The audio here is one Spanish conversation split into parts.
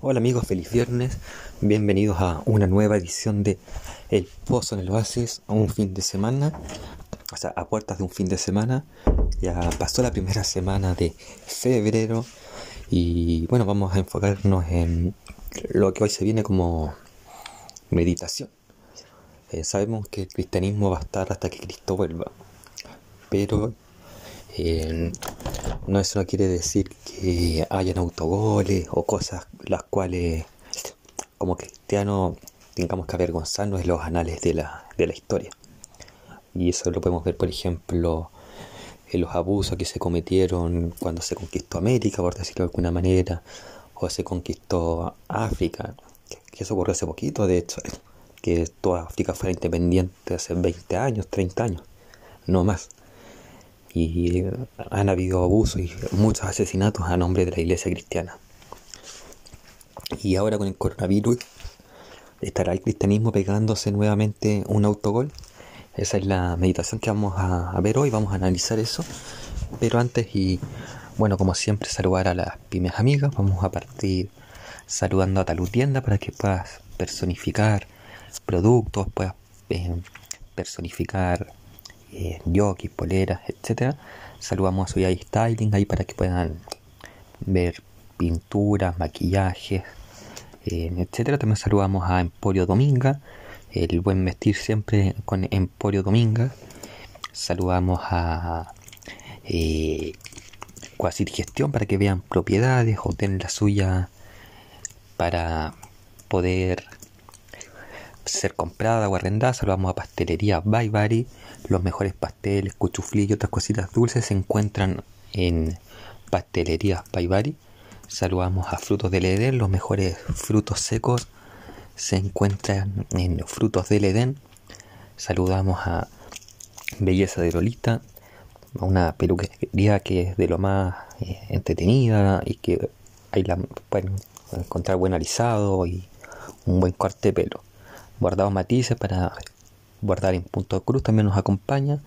Hola amigos, feliz viernes. Bienvenidos a una nueva edición de El Pozo en el Oasis, un fin de semana, o sea, a puertas de un fin de semana. Ya pasó la primera semana de febrero y bueno, vamos a enfocarnos en lo que hoy se viene como meditación. Eh, sabemos que el cristianismo va a estar hasta que Cristo vuelva, pero eh, no eso no quiere decir que hayan autogoles o cosas las cuales como cristianos tengamos que avergonzarnos en los anales de la, de la historia. Y eso lo podemos ver, por ejemplo, en los abusos que se cometieron cuando se conquistó América, por decirlo de alguna manera, o se conquistó África, que eso ocurrió hace poquito, de hecho, que toda África fuera independiente hace 20 años, 30 años, no más y han habido abusos y muchos asesinatos a nombre de la iglesia cristiana. Y ahora con el coronavirus, ¿estará el cristianismo pegándose nuevamente un autogol? Esa es la meditación que vamos a, ver hoy, vamos a analizar eso. Pero antes, y bueno, como siempre, saludar a las pymes amigas. Vamos a partir saludando a Talutienda para que puedas personificar productos, puedas eh, personificar eh, poleras, etcétera. Saludamos a Suyai Styling ahí para que puedan ver pinturas, maquillajes, eh, etcétera. También saludamos a Emporio Dominga, el buen vestir siempre con Emporio Dominga. Saludamos a eh, Gestión para que vean propiedades o tengan la suya para poder ser comprada o arrendada. Saludamos a Pastelería Bye Los mejores pasteles, cuchuflí y otras cositas dulces se encuentran en Pastelería Bye Saludamos a Frutos del Edén. Los mejores frutos secos se encuentran en Frutos del Edén. Saludamos a Belleza de Lolita, una peluquería que es de lo más eh, entretenida y que ahí la pueden encontrar buen alisado y un buen corte de pelo guardados matices para guardar en punto cruz también nos acompaña.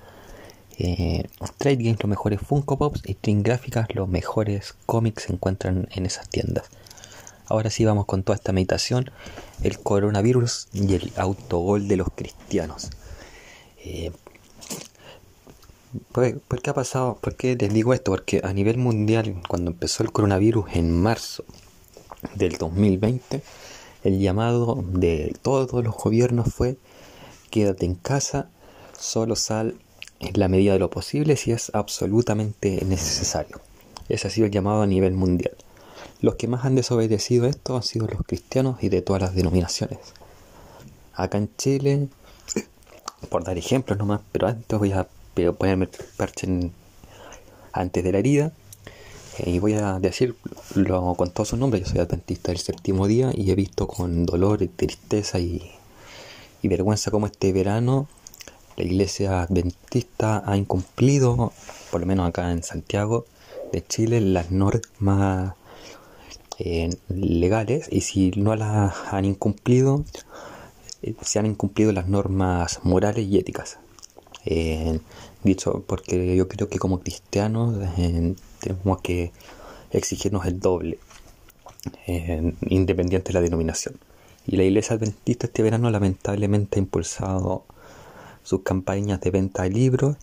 Eh, Trade Games, los mejores Funko Pops y String Gráficas, los mejores cómics se encuentran en esas tiendas. Ahora sí vamos con toda esta meditación, el coronavirus y el autogol de los cristianos. Eh, ¿por, ¿Por qué ha pasado? ¿Por qué les digo esto? Porque a nivel mundial, cuando empezó el coronavirus en marzo del 2020, el llamado de todos los gobiernos fue quédate en casa, solo sal en la medida de lo posible si es absolutamente necesario. Ese ha sido el llamado a nivel mundial. Los que más han desobedecido esto han sido los cristianos y de todas las denominaciones. Acá en Chile, por dar ejemplos nomás, pero antes voy a ponerme parche antes de la herida. Eh, y voy a decirlo con todos sus nombres. Yo soy adventista del séptimo día y he visto con dolor, y tristeza y, vergüenza como este verano la iglesia adventista ha incumplido, por lo menos acá en Santiago de Chile, las normas eh, legales y si no las han incumplido, eh, se han incumplido las normas morales y éticas. dicho porque yo creo que como cristianos tenemos que exigirnos el doble, independiente de la denominación. Y la Iglesia Adventista este verano lamentablemente ha impulsado sus campañas de venta de libros,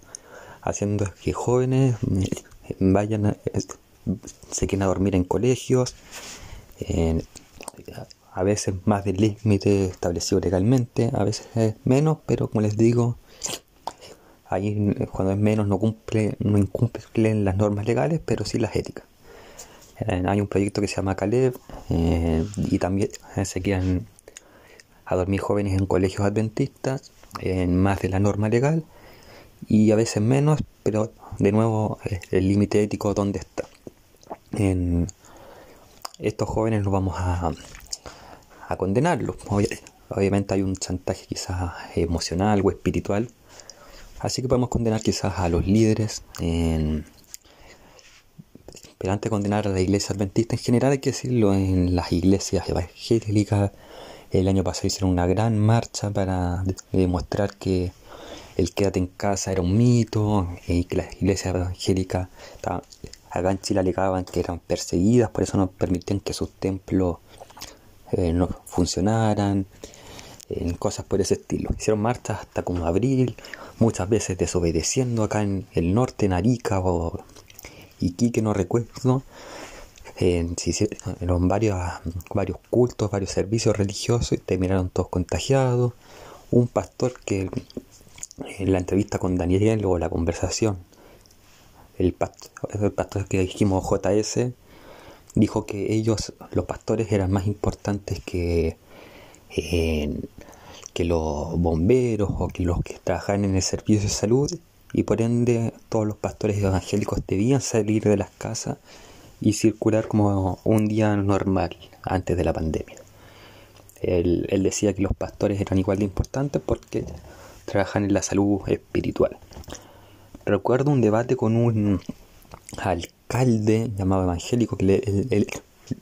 haciendo que jóvenes eh, vayan se queden a dormir en colegios, a veces más del límite establecido legalmente, a veces menos, pero como les digo, Ahí cuando es menos no cumple, no incumplen las normas legales, pero sí las éticas. Eh, hay un proyecto que se llama Caleb eh, y también eh, se quedan a dormir jóvenes en colegios adventistas, en más de la norma legal y a veces menos, pero de nuevo el límite ético dónde está. Estos jóvenes no vamos a, a condenarlos. Obviamente hay un chantaje quizás emocional o espiritual Así que podemos condenar quizás a los líderes, en, pero antes de condenar a la iglesia adventista en general hay que decirlo en las iglesias evangélicas. El año pasado hicieron una gran marcha para demostrar que el quédate en casa era un mito y que las iglesias evangélicas acá en Chile alegaban que eran perseguidas, por eso no permitían que sus templos eh, no funcionaran, en cosas por ese estilo. Hicieron marchas hasta como abril, muchas veces desobedeciendo acá en el norte, en Arica o Iquique, no recuerdo. Se hicieron varios, varios cultos, varios servicios religiosos y terminaron todos contagiados. Un pastor que en la entrevista con Daniel o la conversación, el pastor, el pastor que dijimos JS, dijo que ellos, los pastores, eran más importantes que, que los bomberos o que los que trabajaban en el servicio de salud y por ende todos los pastores evangélicos debían salir de las casas y circular como un día normal antes de la pandemia. Él, él, decía que los pastores eran igual de importantes porque trabajan en la salud espiritual. Recuerdo un debate con un alcalde llamado evangélico que le,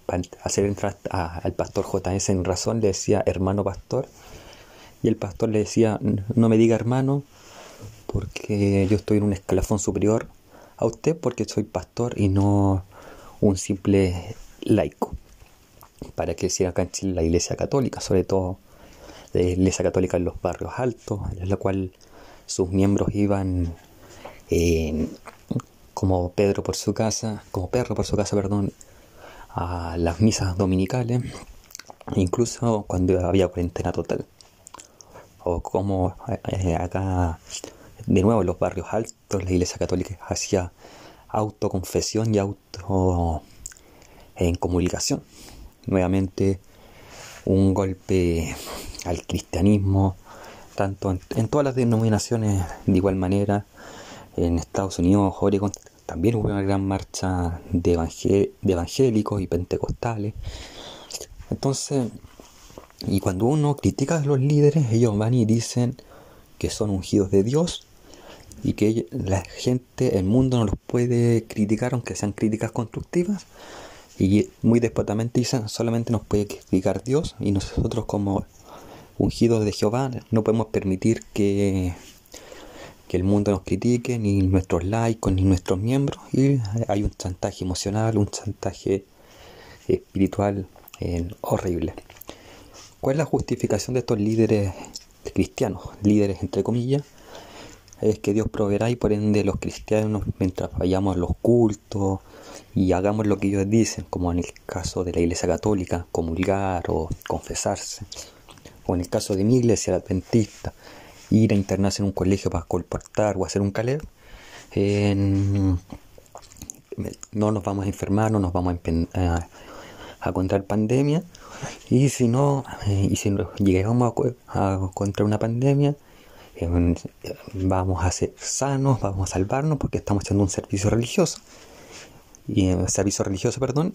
para hacer entrar al pastor JS en razón le decía hermano pastor y el pastor le decía no me diga hermano porque yo estoy en un escalafón superior a usted porque soy pastor y no un simple laico para que sea acá en Chile la iglesia católica sobre todo la iglesia católica en los barrios altos en la cual sus miembros iban como Pedro por su casa, como perro por su casa, perdón, a las misas dominicales, incluso cuando había cuarentena total. O como eh, acá, de nuevo, en los barrios altos, la Iglesia Católica hacía autoconfesión y auto en. Nuevamente, un golpe al cristianismo, tanto en, en todas las denominaciones de igual manera, en Estados Unidos, Oregon, también hubo una gran marcha de, evangélicos y pentecostales. Entonces, y cuando uno critica a los líderes, ellos van y dicen que son ungidos de Dios y que la gente, el mundo no los puede criticar aunque sean críticas constructivas. Y muy despotamente dicen, solamente nos puede criticar Dios y nosotros como ungidos de Jehová no podemos permitir que que el mundo nos critique, ni nuestros laicos, ni nuestros miembros, y hay un chantaje emocional, un chantaje espiritual eh, horrible. ¿Cuál es la justificación de estos líderes cristianos? Líderes entre comillas, es que Dios proveerá y por ende los cristianos, mientras vayamos a los cultos y hagamos lo que ellos dicen, como en el caso de la Iglesia Católica, comulgar o confesarse, o en el caso de mi iglesia, adventista, ir a internarse en un colegio para colportar o hacer un caleb, no nos vamos a enfermar, no nos vamos a, a, contraer pandemia. Y si no, eh, y si llegamos a, a contraer una pandemia, eh, vamos a ser sanos, vamos a salvarnos porque estamos haciendo un servicio religioso. Y eh, servicio religioso, perdón.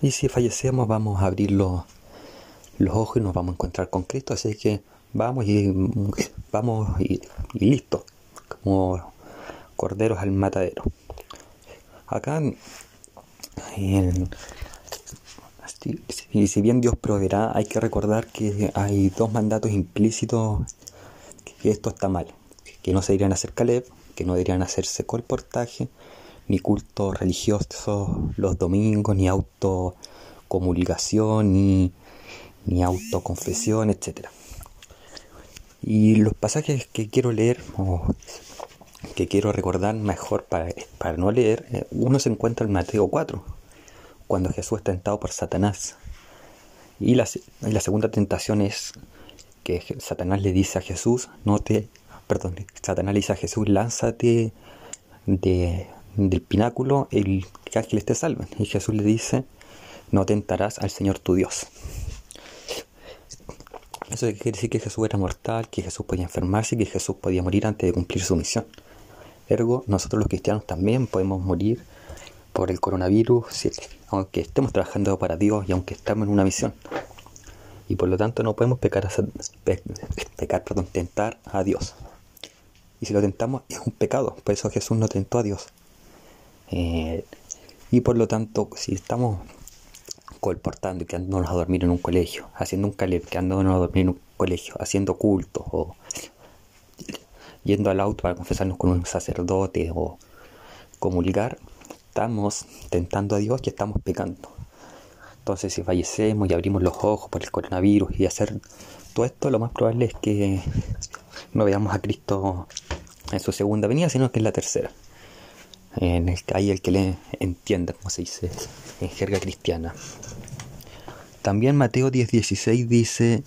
Y, si fallecemos, vamos a abrir los, los ojos y nos vamos a encontrar con Cristo. Así que vamos y vamos y, listo, como corderos al matadero. Acá, y si bien Dios proveerá, hay que recordar que hay dos mandatos implícitos que esto está mal, que no se deberían hacer caleb, que no deberían hacerse colportaje, ni culto religioso los domingos, ni autocomulgación, ni, ni autoconfesión, etcétera. Y los pasajes que quiero leer o que quiero recordar mejor para, para no leer, eh, uno se encuentra en Mateo 4, cuando Jesús es tentado por Satanás. Y la, segunda tentación es que Satanás le dice a Jesús, no te, perdón, Satanás le dice a Jesús, lánzate de, del pináculo, el que ángeles te salven. Y Jesús le dice, no tentarás al Señor tu Dios. Eso quiere decir que Jesús era mortal, que Jesús podía enfermarse y que Jesús podía morir antes de cumplir su misión. Ergo, nosotros los cristianos también podemos morir por el coronavirus, aunque estemos trabajando para Dios y aunque estemos en una misión. Y por lo tanto no podemos pecar, pecar perdón, tentar a Dios. Y si lo tentamos es un pecado, por eso Jesús no tentó a Dios. Eh, y por lo tanto, si estamos colportando y quedándonos a dormir en un colegio, haciendo un caleb, quedándonos a dormir en un colegio, haciendo cultos o yendo al auto para confesarnos con un sacerdote o comulgar, estamos tentando a Dios y estamos pecando. Entonces si fallecemos y abrimos los ojos por el coronavirus y hacer todo esto, lo más probable es que no veamos a Cristo en su segunda venida, sino que en la tercera. En el que hay el que le entienda, como se dice en jerga cristiana. También Mateo 10:16 dice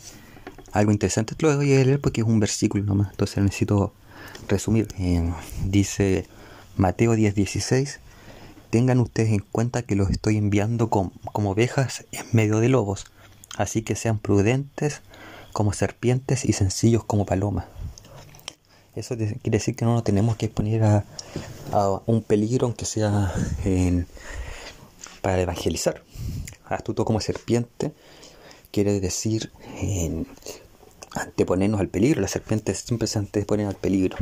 algo interesante, lo voy a leer porque es un versículo nomás, entonces necesito resumir. Eh, dice Mateo 10:16, tengan ustedes en cuenta que los estoy enviando como, como ovejas en medio de lobos, así que sean prudentes como serpientes y sencillos como palomas. Eso quiere decir que no nos tenemos que exponer a, un peligro, aunque sea para evangelizar. Astuto como serpiente quiere decir anteponernos al peligro. Las serpientes siempre se anteponen al peligro.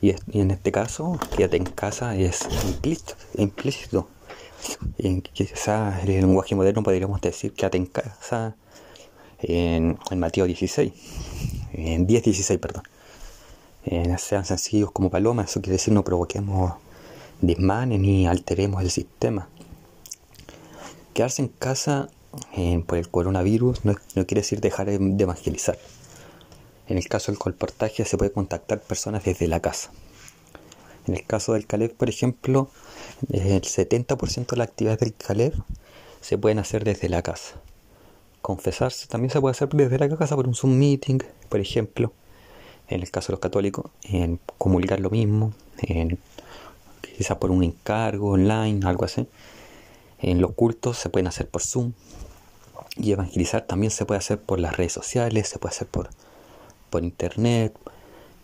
Y, en este caso, quédate en casa es implícito. implícito. En, quizás en el lenguaje moderno podríamos decir quédate en casa en, Mateo 16, en 10, 16, perdón. Sean sencillos como palomas, eso quiere decir no provoquemos desmanes ni alteremos el sistema. Quedarse en casa por el coronavirus no, quiere decir dejar de, evangelizar. En el caso del colportaje se puede contactar personas desde la casa. En el caso del Caleb, por ejemplo, el 70% de las actividades del Caleb se pueden hacer desde la casa confesarse también se puede hacer desde la casa por un Zoom meeting, por ejemplo, en el caso de los católicos, en comunicar lo mismo, en, quizás por un encargo online, algo así. En los cultos se pueden hacer por Zoom. Y evangelizar también se puede hacer por las redes sociales, se puede hacer por, por internet,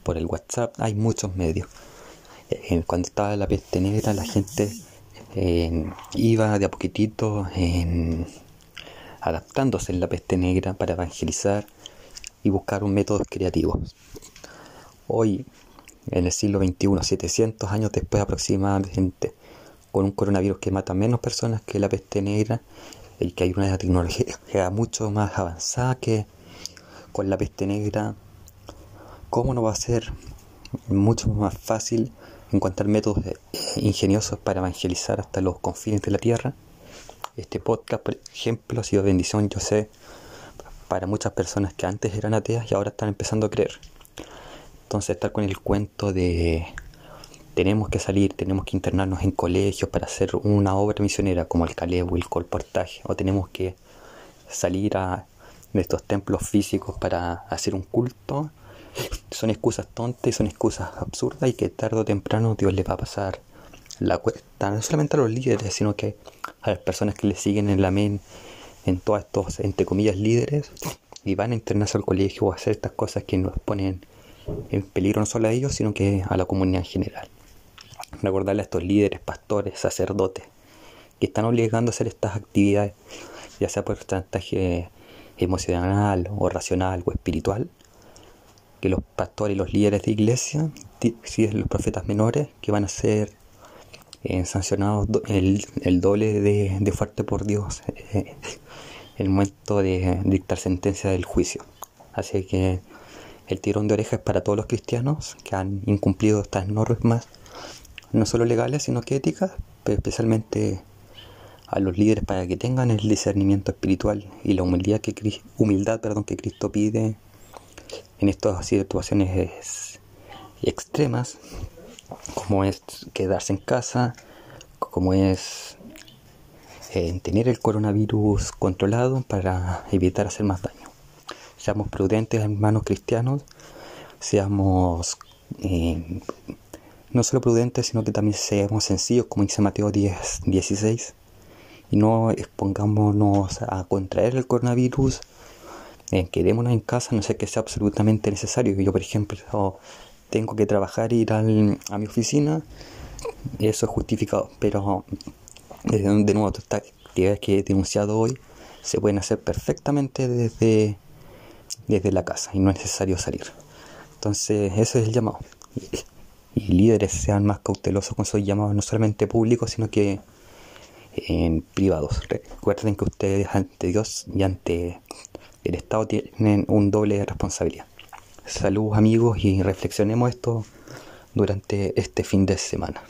por el WhatsApp, hay muchos medios. cuando estaba la peste negra, la gente iba de a poquitito en, adaptándose en la peste negra para evangelizar y buscar un método creativo. Hoy, en el siglo XXI, 700 años después aproximadamente, con un coronavirus que mata menos personas que la peste negra y que hay una tecnología mucho más avanzada que con la peste negra, ¿cómo no va a ser mucho más fácil encontrar métodos ingeniosos para evangelizar hasta los confines de la tierra? Este podcast, por ejemplo, ha sido bendición, yo sé, para muchas personas que antes eran ateas y ahora están empezando a creer. Entonces estar con el cuento de tenemos que salir, tenemos que internarnos en colegios para hacer una obra misionera como el Caleb el colportaje, o tenemos que salir a de estos templos físicos para hacer un culto, son excusas tontas son excusas absurdas y que tarde o temprano Dios le va a pasar la cuesta, no solamente a los líderes, sino que a las personas que le siguen en la men, en todos estos, entre comillas, líderes, y van a internarse al colegio o a hacer estas cosas que nos ponen en peligro no solo a ellos, sino que a la comunidad en general. Recordarle a estos líderes, pastores, sacerdotes, que están obligando a hacer estas actividades, ya sea por chantaje emocional o racional o espiritual, que los pastores y los líderes de iglesia, si los profetas menores, que van a ser eh, sancionados el, el, doble de, fuerte por Dios eh, el momento de dictar sentencia del juicio. Así que el tirón de orejas para todos los cristianos que han incumplido estas normas, no solo legales, sino que éticas, pero especialmente a los líderes para que tengan el discernimiento espiritual y la humildad que, humildad, perdón, que Cristo pide en estas situaciones extremas como es quedarse en casa, como es eh, tener el coronavirus controlado para evitar hacer más daño. Seamos prudentes, hermanos cristianos, seamos eh, no solo prudentes, sino que también seamos sencillos, como dice Mateo 10, 16, y no expongámonos a contraer el coronavirus. Eh, quedémonos en casa, no sé que sea absolutamente necesario. Yo, por ejemplo, tengo que trabajar, ir a mi oficina, eso es justificado. Pero de, de nuevo, estas actividades que he denunciado hoy se pueden hacer perfectamente desde, desde la casa y no es necesario salir. Entonces, ese es el llamado. Y, líderes sean más cautelosos con sus llamados, no solamente públicos, sino que en privados. Recuerden que ustedes ante Dios y ante el Estado tienen un doble responsabilidad. Saludos amigos y reflexionemos esto durante este fin de semana.